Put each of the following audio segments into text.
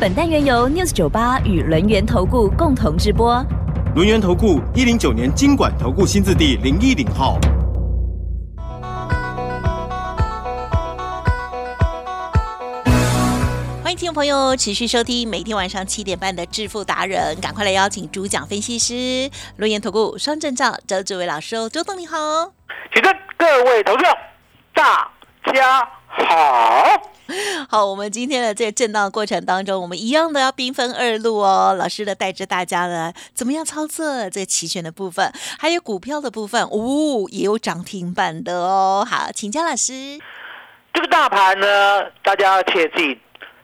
本单元由 News 九八与轮源投顾共同直播。轮源投顾一零九年经管投顾新字第零一零号。欢迎听众朋友持续收听每天晚上七点半的致富达人，赶快来邀请主讲分析师轮源投顾双证照周志伟老师哦，周董你好。请问各位投票，大家好。好，我们今天的这个震荡过程当中，我们一样的要兵分二路哦。老师的带着大家呢，怎么样操作这个期权的部分，还有股票的部分，哦，也有涨停板的哦。好，请教老师。这个大盘呢，大家要切记，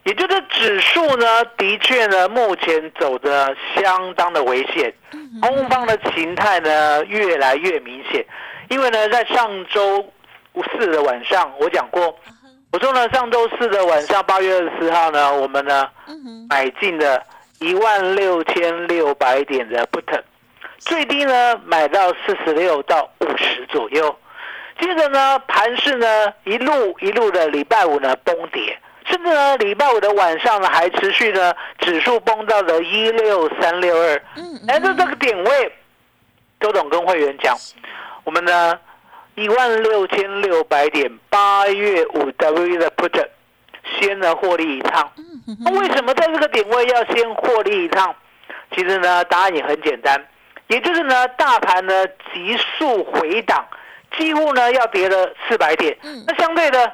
也就是指数呢，的确呢，目前走的相当的危险，空方的形态呢越来越明显。因为呢，在上周四的晚上，我讲过。我说呢，上周四的晚上，八月二十四号呢，我们呢买进了一万六千六百点的 put，最低呢买到四十六到五十左右，接着呢盘势呢一路一路的礼拜五呢崩跌，甚至呢礼拜五的晚上呢还持续呢指数崩到了一六三六二，嗯来到这个点位，周董跟会员讲，我们呢。一万六千六百点，八月五 W 的 put，先呢获利一趟。那为什么在这个点位要先获利一趟？其实呢，答案也很简单，也就是呢，大盘呢急速回档，几乎呢要跌了四百点。那相对的，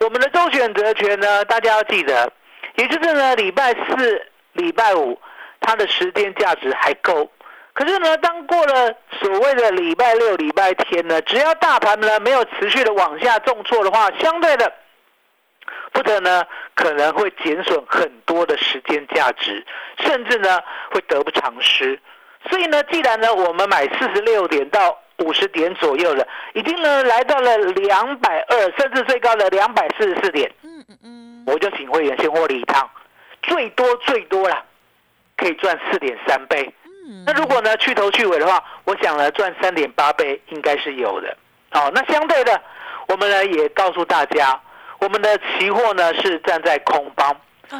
我们的周选择权呢，大家要记得，也就是呢，礼拜四、礼拜五，它的时间价值还够。可是呢，当过了所谓的礼拜六、礼拜天呢，只要大盘呢没有持续的往下重挫的话，相对的，不得呢可能会减损很多的时间价值，甚至呢会得不偿失。所以呢，既然呢我们买四十六点到五十点左右了，已经呢来到了两百二，甚至最高的两百四十四点。嗯嗯嗯，我就请会员先获利一趟，最多最多了，可以赚四点三倍。那如果呢去头去尾的话，我想呢赚三点八倍应该是有的。好，那相对的，我们呢也告诉大家，我们的期货呢是站在空方。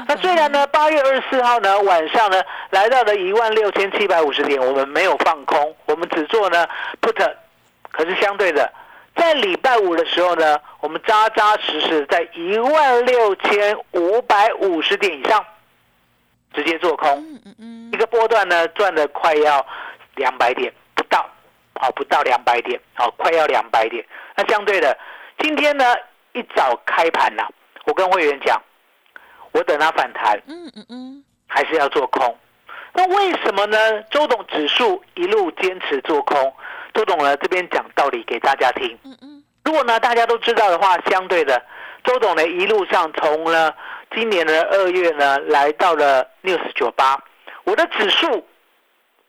那虽然呢八月二十四号呢晚上呢来到了一万六千七百五十点，我们没有放空，我们只做呢 put。可是相对的，在礼拜五的时候呢，我们扎扎实实在一万六千五百五十点以上。直接做空，一个波段呢赚了快要两百点不到，好不到两百点，好快要两百点。那相对的，今天呢一早开盘了，我跟会员讲，我等它反弹，嗯嗯嗯，还是要做空。那为什么呢？周董指数一路坚持做空，周董呢这边讲道理给大家听。嗯嗯，如果呢大家都知道的话，相对的，周董呢一路上从呢。今年的二月呢，来到了六十九八，我的指数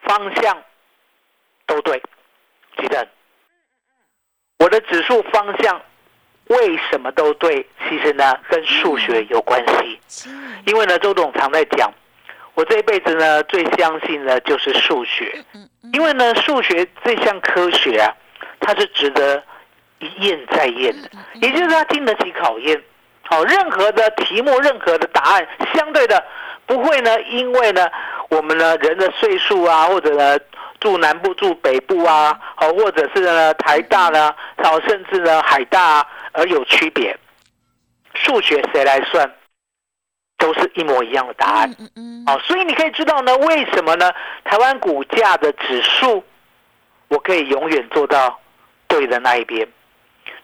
方向都对，记得。我的指数方向为什么都对？其实呢，跟数学有关系。因为呢，周董常在讲，我这一辈子呢，最相信的就是数学。因为呢，数学这项科学啊，它是值得一验再验的，也就是它经得起考验。好，任何的题目，任何的答案，相对的不会呢，因为呢，我们呢人的岁数啊，或者呢住南部住北部啊，好，或者是呢台大呢，好，甚至呢海大而有区别。数学谁来算，都是一模一样的答案。嗯嗯。好，所以你可以知道呢，为什么呢？台湾股价的指数，我可以永远做到对的那一边。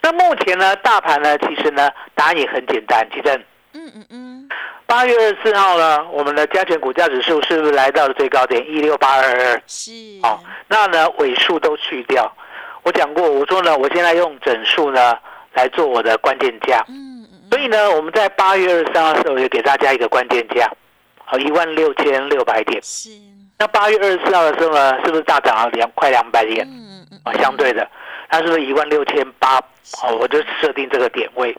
那目前呢，大盘呢，其实呢，答案也很简单，其实，嗯嗯嗯，八月二十四号呢，我们的加权股价指数是不是来到了最高点一六八二二？是。哦，那呢尾数都去掉，我讲过，我说呢，我现在用整数呢来做我的关键价。嗯嗯。所以呢，我们在八月二十三号的时候也给大家一个关键价，好一万六千六百点。是，那八月二十四号的时候呢，是不是大涨了两快两百点？嗯嗯啊，相对的，它是不是一万六千八？哦，我就设定这个点位。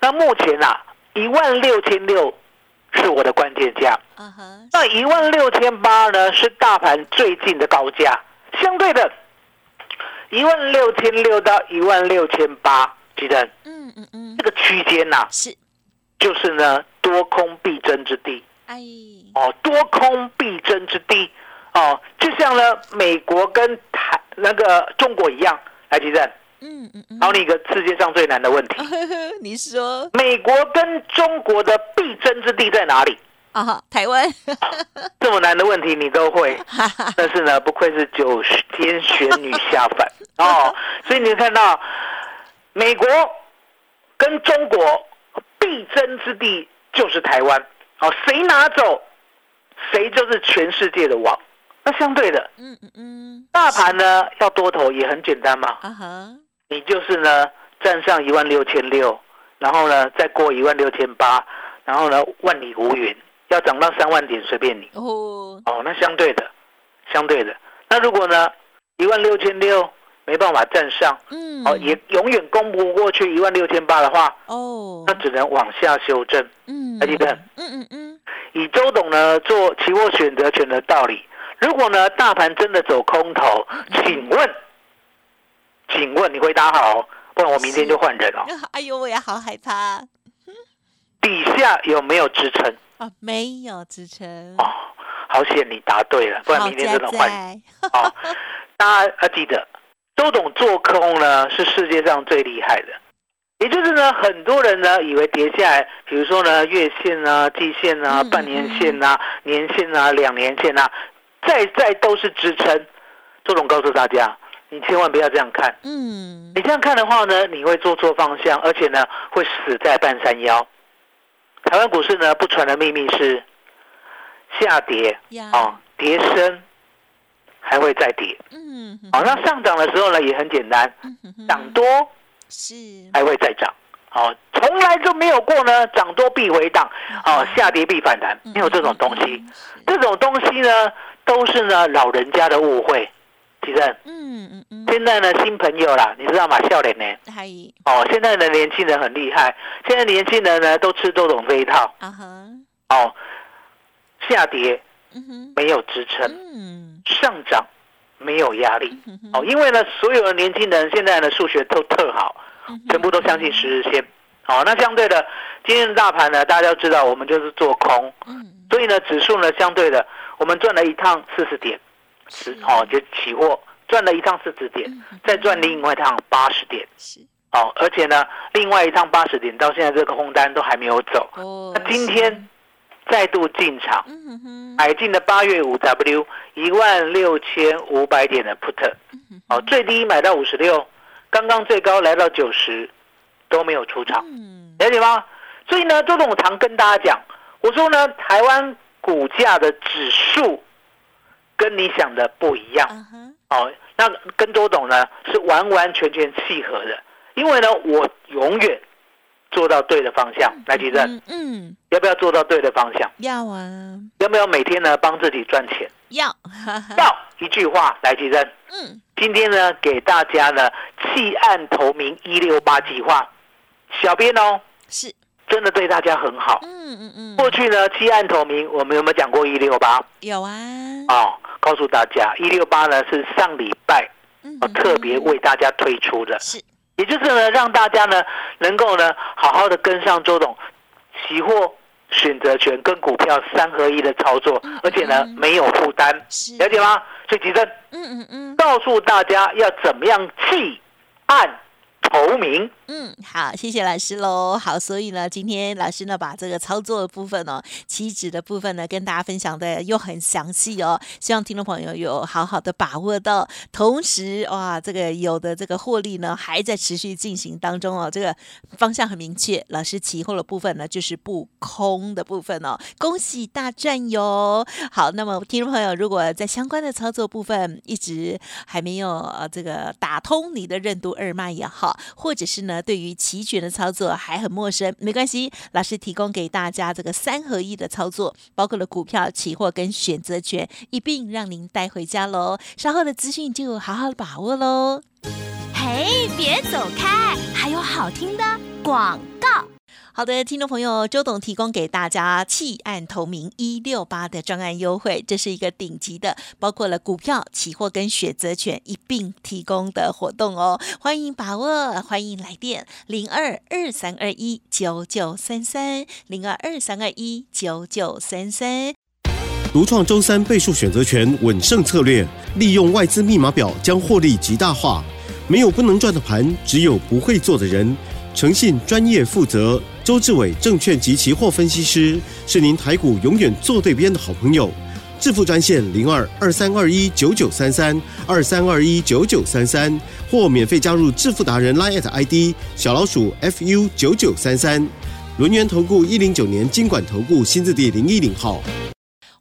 那目前啊，一万六千六是我的关键价，那一万六千八呢是大盘最近的高价，相对的，一万六千六到一万六千八，记得嗯嗯嗯。这，个区间呐，是，就是呢多空必争之地。哎，哦，多空必争之地。哦，就像呢美国跟台那个中国一样，来记得。嗯嗯嗯，考你一个世界上最难的问题：你说美国跟中国的必争之地在哪里？啊哈，台湾，这么难的问题你都会，但是呢，不愧是九天玄女下凡哦。所以你看到美国跟中国必争之地就是台湾哦，谁拿走，谁就是全世界的王。那相对的，嗯嗯嗯，大盘呢要多头也很简单嘛，啊哈，你就是呢站上一万六千六，然后呢再过一万六千八，然后呢万里无云，要涨到三万点随便你。哦，哦。那相对的，相对的，那如果呢一万六千六没办法站上，嗯，哦也永远攻不过去一万六千八的话，哦。那，只能往下修正。嗯，还记得嗯嗯嗯，以周董呢做期货选择权的道理，如果呢大盘真的走空头，请问，请问你回答好哦，不然我明天就换人哦。哎呦，我也好害怕。底下有没有支撑？哦，没有支撑，哦，好险你答对了，不然明天真的换。在，哦，大家要记得，周董做空呢是世界上最厉害的。也就是呢，很多人呢以为跌下来，比如说呢月线啊、季线啊、嗯半年线啊、年线啊、两年线啊，再再都是支撑。周董告诉大家，你千万不要这样看。嗯你这样看的话呢，你会做错方向，而且呢会死在半山腰。台湾股市呢不传的秘密是下跌啊，哦，跌深还会再跌。嗯，哦，那上涨的时候呢也很简单，涨多是，还会再涨。哦，从来就没有过呢，涨多必回档，哦，下跌必反弹，没有这种东西。这种东西呢都是呢老人家的误会。其实嗯嗯嗯，现在呢新朋友啦，你知道吗？笑脸呢？还哦，现在的年轻人很厉害，现在年轻人呢都吃多种这一套。啊哈，哦，下跌没有支撑，嗯。上涨没有压力。哦，因为呢，所有的年轻人现在的数学都特好，全部都相信十日线。好、那相对的，今天的大盘呢，大家都知道我们就是做空，嗯，所以呢，指数呢相对的，我们赚了一趟四十点，是。哦，就起货赚了一趟四十点，再赚另外一趟八十点，是。哦，而且呢，另外一趟八十点到现在这个空单都还没有走。哦那今天再度进场，买进的八月五 W 一万六千五百点的 put，哦，最低买到五十六，刚刚最高来到九十，都没有出场，嗯。了解吗？所以呢，周董常跟大家讲，我说呢，台湾股价的指数跟你想的不一样。哦，那跟周董呢是完完全全契合的，因为呢，我永远做到对的方向。来，吉正，嗯嗯，要不要做到对的方向？要啊，要不要每天呢帮自己赚钱？要，要一句话来提升。嗯今天呢，给大家呢弃暗投明一六八计划，小编哦，是，真的对大家很好。嗯嗯嗯，过去呢，弃暗投明，我们有没有讲过一六八？有啊，哦，告诉大家，一六八呢是上礼拜哦嗯特别为大家推出的，是，也就是呢让大家呢能够呢好好的跟上周董期货选择权跟股票三合一的操作，而且呢嗯没有负担，了解吗？所以吉正嗯嗯嗯告诉大家要怎么样弃暗投明。嗯，好，谢谢老师喽。好，所以呢，今天老师呢把这个操作的部分哦，期指的部分呢跟大家分享的又很详细哦，希望听众朋友有好好的把握到。同时，哇，这个有的这个获利呢还在持续进行当中哦，这个方向很明确。老师期货的部分呢就是不空的部分哦，恭喜大赚哟！好，那么听众朋友如果在相关的操作部分一直还没有呃这个打通你的任督二脉也好，或者是呢对于期权的操作还很陌生，没关系，老师提供给大家这个三合一的操作，包括了股票、期货跟选择权一并让您带回家喽。稍后的资讯就好好把握喽。嘿，别走开，还有好听的广。好的，听众朋友，周董提供给大家弃暗投明一六八的专案优惠，这是一个顶级的，包括了股票、期货跟选择权一并提供的活动哦，欢迎把握，欢迎来电零二二三二一九九三三零二二三二一九九三三。独创周三倍数选择权稳胜策略，利用外资密码表将获利极大化。没有不能赚的盘，只有不会做的人。诚信、专业、负责，周志伟证券及期货分析师是您台股永远做对边的好朋友。致富专线零二二三二一九九三三二三二一九九三三，或免费加入致富达人 Line ID 小老鼠 fu 九九三三。轮源投顾一零九年经管投顾新字第零一零号。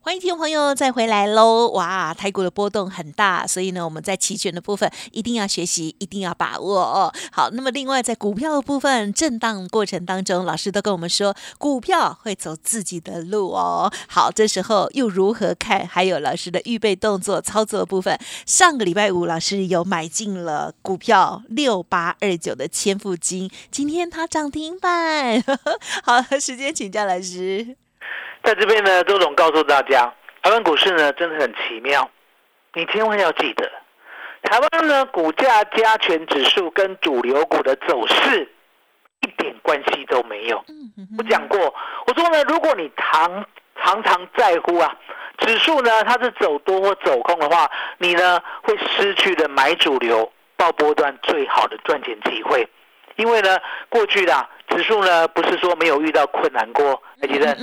欢迎听众朋友再回来喽！哇，台股的波动很大，所以呢，我们在期权的部分一定要学习，一定要把握哦。好，那么另外在股票的部分震荡过程当中，老师都跟我们说，股票会走自己的路哦。好，这时候又如何看？还有老师的预备动作、操作部分。上个礼拜五，老师有买进了股票六八二九的千富金，今天它涨停板。好，时间请教老师。在这边呢，周总告诉大家，台湾股市呢真的很奇妙，你千万要记得，台湾呢股价加权指数跟主流股的走势一点关系都没有。我讲过，我说呢，如果你常常常在乎啊，指数呢它是走多或走空的话，你呢会失去的买主流、报波段最好的赚钱机会，因为呢过去的指数呢不是说没有遇到困难过，还记得？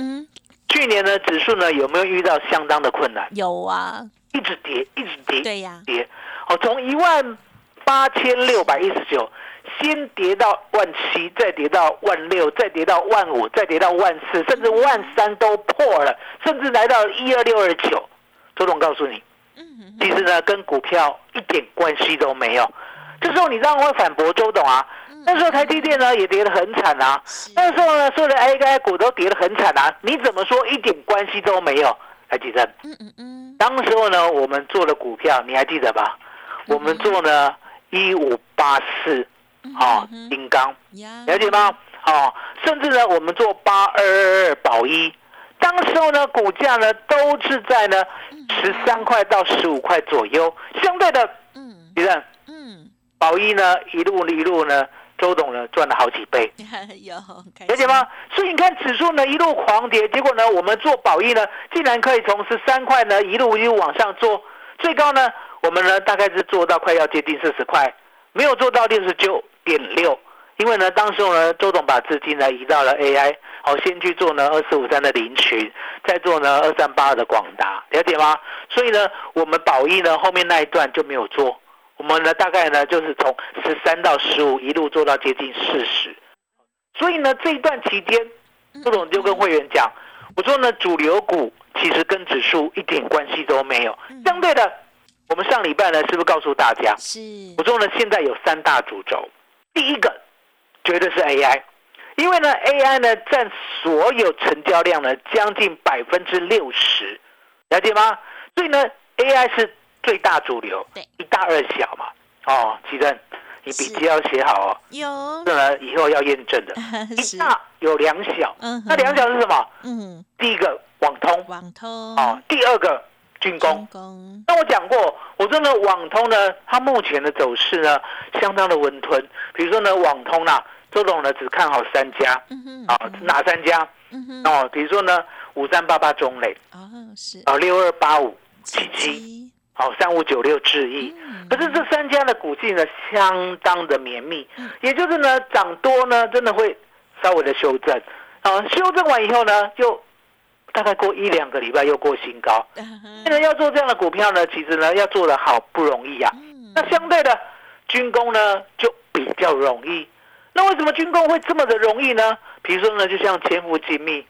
去年呢，指数呢有没有遇到相当的困难？有啊，一直跌，一直跌，对呀，跌。哦，从一万八千六百一十九，先跌到万七，再跌到万六，再跌到万五，再跌到万四，甚至万三都破了，甚至来到一二六二九。周总告诉你，其实呢跟股票一点关系都没有。这时候你当然会反驳周董啊。那时候台积电呢也跌得很惨啊，那时候呢所有的 A 股都跌得很惨啊，你怎么说一点关系都没有？还记得？嗯嗯嗯。当时候呢，我们做的股票你还记得吧？我们做呢一五八四，啊，金刚，了解吗？哦，甚至呢我们做八二二二宝一，当时候呢股价呢都是在呢十三块到十五块左右，相对的，嗯，记得？嗯，宝一呢一路一路呢。周董呢赚了好几倍，有了解吗？所以你看指数呢一路狂跌，结果呢我们做保益呢竟然可以从十三块呢一路一路往上做，最高呢我们呢大概是做到快要接近四十块，没有做到六十九点六，因为呢当时呢周董把资金呢移到了 AI，好先去做呢二四五三的林群，再做呢二三八二的广达，了解吗？所以呢我们保益呢后面那一段就没有做。我们呢，大概呢，就是从十三到十五一路做到接近四十，所以呢，这一段期间，这种就跟会员讲，我说呢，主流股其实跟指数一点关系都没有。相对的，我们上礼拜呢，是不是告诉大家？是。我说呢，现在有三大主轴，第一个绝对是 AI，因为呢，AI 呢占所有成交量呢将近百分之六十，了解吗？所以呢，AI 是。最大主流，一大二小嘛，哦，奇正，你笔记要写好哦。有，这呢以后要验证的。一大有两小，嗯，那两小是什么？嗯，第一个网通，网通，哦，第二个军工。那我讲过，我说呢，网通呢，它目前的走势呢，相当的温吞。比如说呢，网通啊，周董呢只看好三家，嗯啊，哪三家？嗯哦，比如说呢，五三八八中磊，哦是，哦六二八五七七。好，三五九六智亿，可是这三家的股性呢，相当的绵密，也就是呢，涨多呢，真的会稍微的修正，啊，修正完以后呢，就大概过一两个礼拜又过新高。现在要做这样的股票呢，其实呢，要做的好不容易啊。那相对的军工呢，就比较容易。那为什么军工会这么的容易呢？比如说呢，就像千富精密，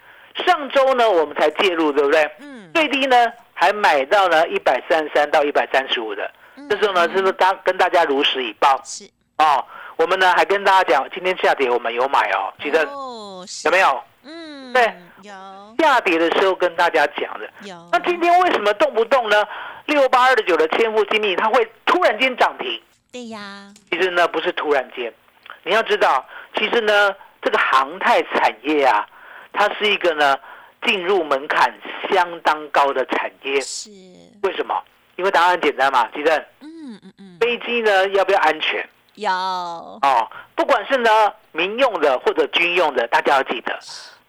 上周呢，我们才介入，对不对？嗯。最低呢？还买到了一百三十三到一百三十五的，这时候呢，是不是大跟大家如实以报？是哦，我们呢还跟大家讲，今天下跌我们有买哦，记得有没有？嗯，对，有下跌的时候跟大家讲的。有。那今天为什么动不动呢？六八二九的千富精密，它会突然间涨停？对呀，其实呢不是突然间，你要知道，其实呢这个航太产业啊，它是一个呢进入门槛相当高的产业。是，为什么？因为答案很简单嘛，其实嗯嗯嗯，飞机呢要不要安全？要，哦，不管是呢民用的或者军用的，大家要记得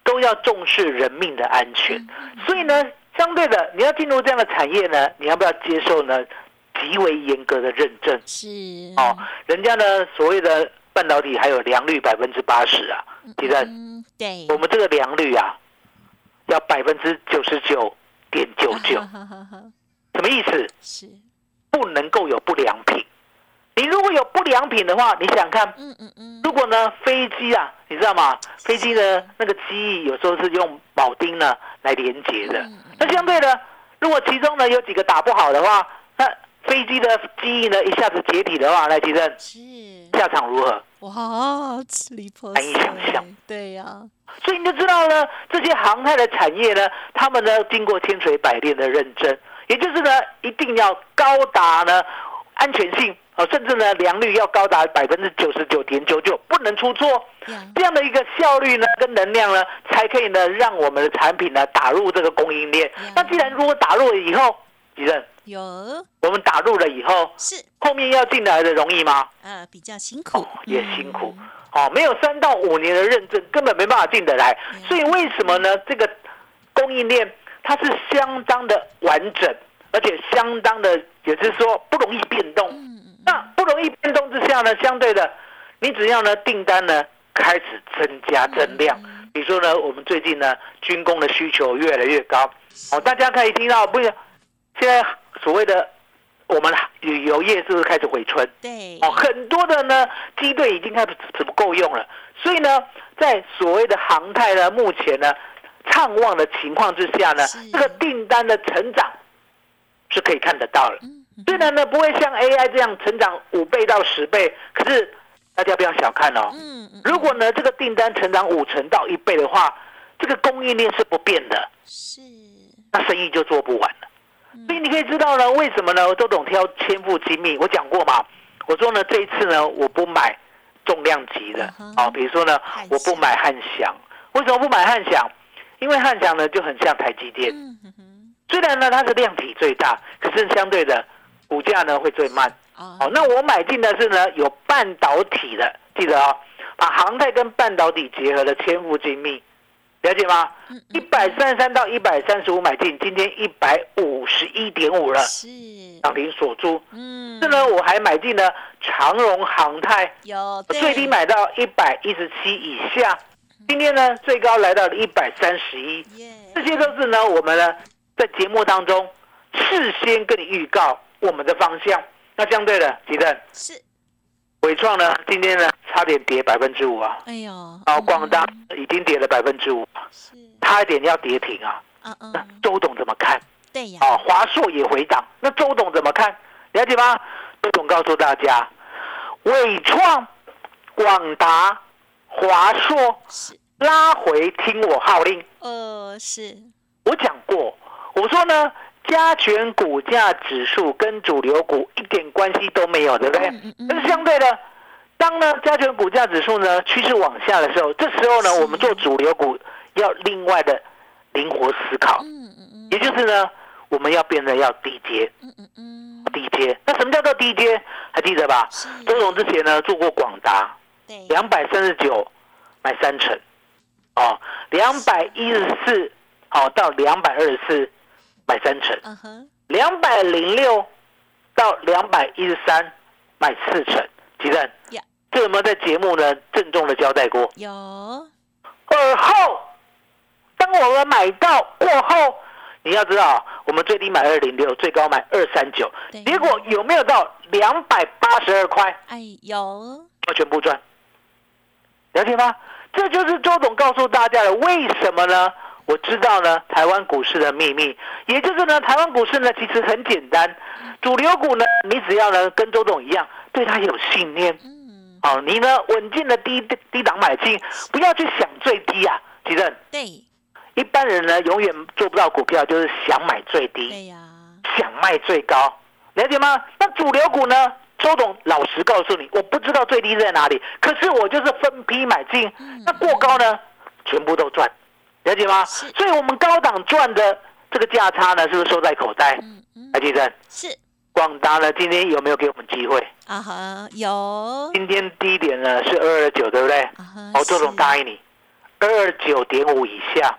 都要重视人命的安全。所以呢，相对的，你要进入这样的产业呢，你要不要接受呢极为严格的认证？是，哦，人家呢所谓的半导体还有良率百分之八十啊，其实嗯，对，我们这个良率啊要百分之九十九点九九，什么意思？是，不能够有不良品。你如果有不良品的话，你想看，嗯嗯嗯，如果呢飞机啊，你知道吗？飞机的那个机翼有时候是用铆钉呢来连接的。那相对的，如果其中呢有几个打不好的话，那飞机的机翼呢一下子解体的话，来提正是，下场如何？哇，难以想象，对呀，所以你就知道呢，这些航太的产业呢，他们呢经过千锤百炼的认证，也就是呢一定要高达呢安全性哦，甚至呢良率要高达百分之九十九点九九，不能出错。呀，这样的一个效率呢，跟能量呢，才可以呢让我们的产品呢打入这个供应链。那既然如果打入了以后，吉正，有，我们打入了以后，是，后面要进来的容易吗？呃，比较辛苦哦，，也辛苦嗯。哦，没有三到五年的认证，根本没办法进得来。嗯所以为什么呢？这个供应链它是相当的完整，而且相当的，也就是说不容易变动。嗯嗯那不容易变动之下呢，相对的，你只要呢订单呢开始增加增量，嗯比如说呢，我们最近呢军工的需求越来越高，哦，大家可以听到，不是现在所谓的我们旅游业是不是开始回春？对，哦，很多的呢机队已经开始不够用了，所以呢，在所谓的航太呢，目前呢畅旺的情况之下呢，这个订单的成长是可以看得到了。嗯嗯虽然呢不会像 AI 这样成长五倍到十倍，可是大家不要小看哦。嗯嗯，如果呢这个订单成长五成到一倍的话，这个供应链是不变的，是，那生意就做不完了。嗯。所以你可以知道呢，为什么呢？周董挑千富精密，我讲过嘛，我说呢这一次呢我不买重量级的嗯哼。啊，比如说呢我不买汉翔，为什么不买汉翔？因为汉翔呢就很像台积电，虽然呢它是量体最大，可是相对的股价呢会最慢。哦。哦，那我买进的是呢有半导体的，记得哦，把航太跟半导体结合的千富精密，了解吗？嗯一百三十三到一百三十五买进，今天一百五十一点五了，是，涨停锁住。嗯，这呢，我还买进了长荣航太，有最低买到一百一十七以下，今天呢最高来到了一百三十一。耶，这些都是呢我们呢在节目当中事先跟你预告我们的方向。那相对的，吉正。是，伟创呢，今天呢差点跌百分之五啊，哎呦，然后广大嗯已经跌了百分之五，是，差一点要跌停啊。嗯那嗯，周董怎么看？对呀，哦，华硕也回档，那周董怎么看？了解吗？周董告诉大家，伟创、广达、华硕是，拉回，听我号令。呃，是，我讲过，我说呢，加权股价指数跟主流股一点关系都没有，对不对？嗯嗯嗯。但是相对的，当呢加权股价指数呢趋势往下的时候，这时候呢，我们做主流股要另外的灵活思考，也就是呢，我们要变得要低阶，低阶。那什么叫做低阶？还记得吧？周总之前呢做过广达，对，两百三十九买三成，哦，两百一十四，好到两百二十四买三成，两百零六到两百一十三买四成，吉正呀，这有没有在节目呢？郑重的交代过？有，而后，当我们买到过后，你要知道，我们最低买二零六，最高买二三九。对，结果有没有到两百八十二块？哎，有，要全部赚，了解吗？这就是周董告诉大家的，为什么呢？我知道呢，台湾股市的秘密，也就是呢，台湾股市呢其实很简单，主流股呢，你只要呢跟周董一样，对它有信念，嗯，好，你呢稳健的低低档买进，不要去想最低啊，吉正。对，一般人呢永远做不到股票，就是想买最低，对呀，想卖最高，了解吗？那主流股呢？周董老实告诉你，我不知道最低在哪里，可是我就是分批买进，那过高呢，全部都赚，了解吗？是。所以我们高档赚的这个价差呢，是不是收在口袋？嗯嗯，来，吉正，是。广达呢今天有没有给我们机会？啊哈，有。今天低点呢是二二九，对不对？啊哈，哦，周总答应你，二二九点五以下，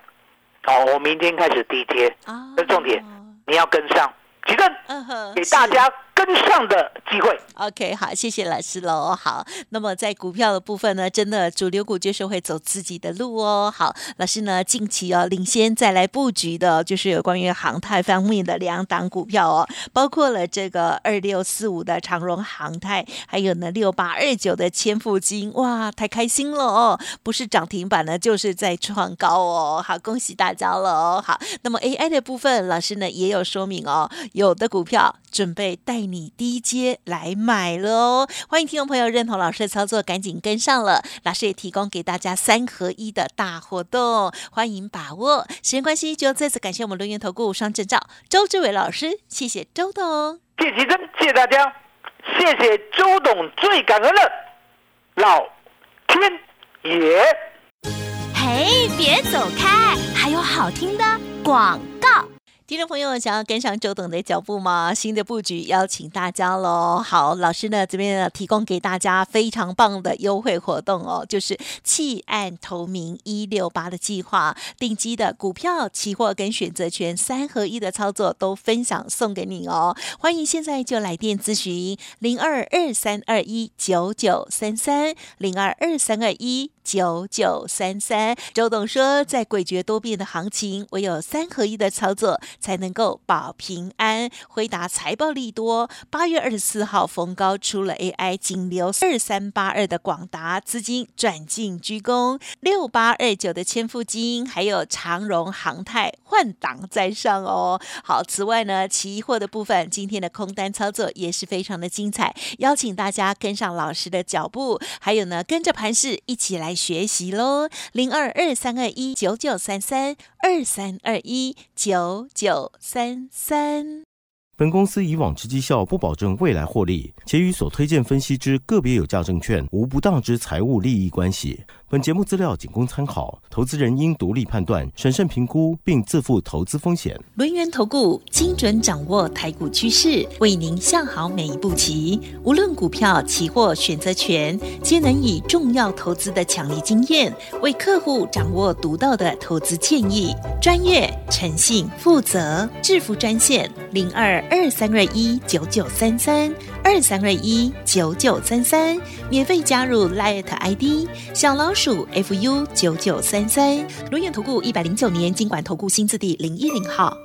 好，我明天开始低接，啊，这重点你要跟上，吉正嗯哼，给大家跟上的机会。OK，好，谢谢老师喽。好，那么在股票的部分呢，真的主流股就是会走自己的路哦。好，老师呢近期哦领先再来布局的，就是有关于航太方面的两档股票哦，包括了这个二六四五的长荣航太，还有呢六八二九的千富金，哇，太开心了哦！不是涨停板呢，就是在创高哦。好，恭喜大家了哦。好，那么 AI 的部分，老师呢也有说明哦，有的股票准备带你低阶来买了哦。欢迎听众朋友认同老师的操作，赶紧跟上了。老师也提供给大家三合一的大活动，欢迎把握。时间关系，就再次感谢我们轮源投顾双证照周志伟老师，谢谢周董。谢谢真，谢谢大家，谢谢周董，最感恩的老天爷。嘿，别走开，还有好听的广告。听众朋友，想要跟上周董的脚步吗？新的布局邀请大家喽！好，老师呢这边呢提供给大家非常棒的优惠活动哦，就是弃暗投明一六八的计划，定期的股票、期货跟选择权三合一的操作都分享送给你哦。欢迎现在就来电咨询零二二三二一九九三三零二二三二一。九九三三，周董说，在诡谲多变的行情，唯有三合一的操作才能够保平安。回答财报利多，八月二十四号逢高出了 AI，仅留二三八二的广达资金转进居攻，六八二九的千富金，还有长荣航太换挡在上哦。好，此外呢，期货的部分，今天的空单操作也是非常的精彩，邀请大家跟上老师的脚步，还有呢，跟着盘势一起来学习喽。零二二三二一九九三三二三二一九九三三。本公司以往之绩效不保证未来获利，且与所推荐分析之个别有价证券无不当之财务利益关系。本节目资料仅供参考，投资人应独立判断、审慎评估，并自负投资风险。轮源投顾精准掌握台股趋势，为您下好每一步棋。无论股票、期货、选择权，皆能以重要投资的强力经验，为客户掌握独到的投资建议。专业、诚信、负责，致富专线零二二三二一九九三三二三二一九九三三，免费加入 Light ID 小老鼠 fu 九九三三。轮源投顾一百零九年经管投顾新字第零一零号。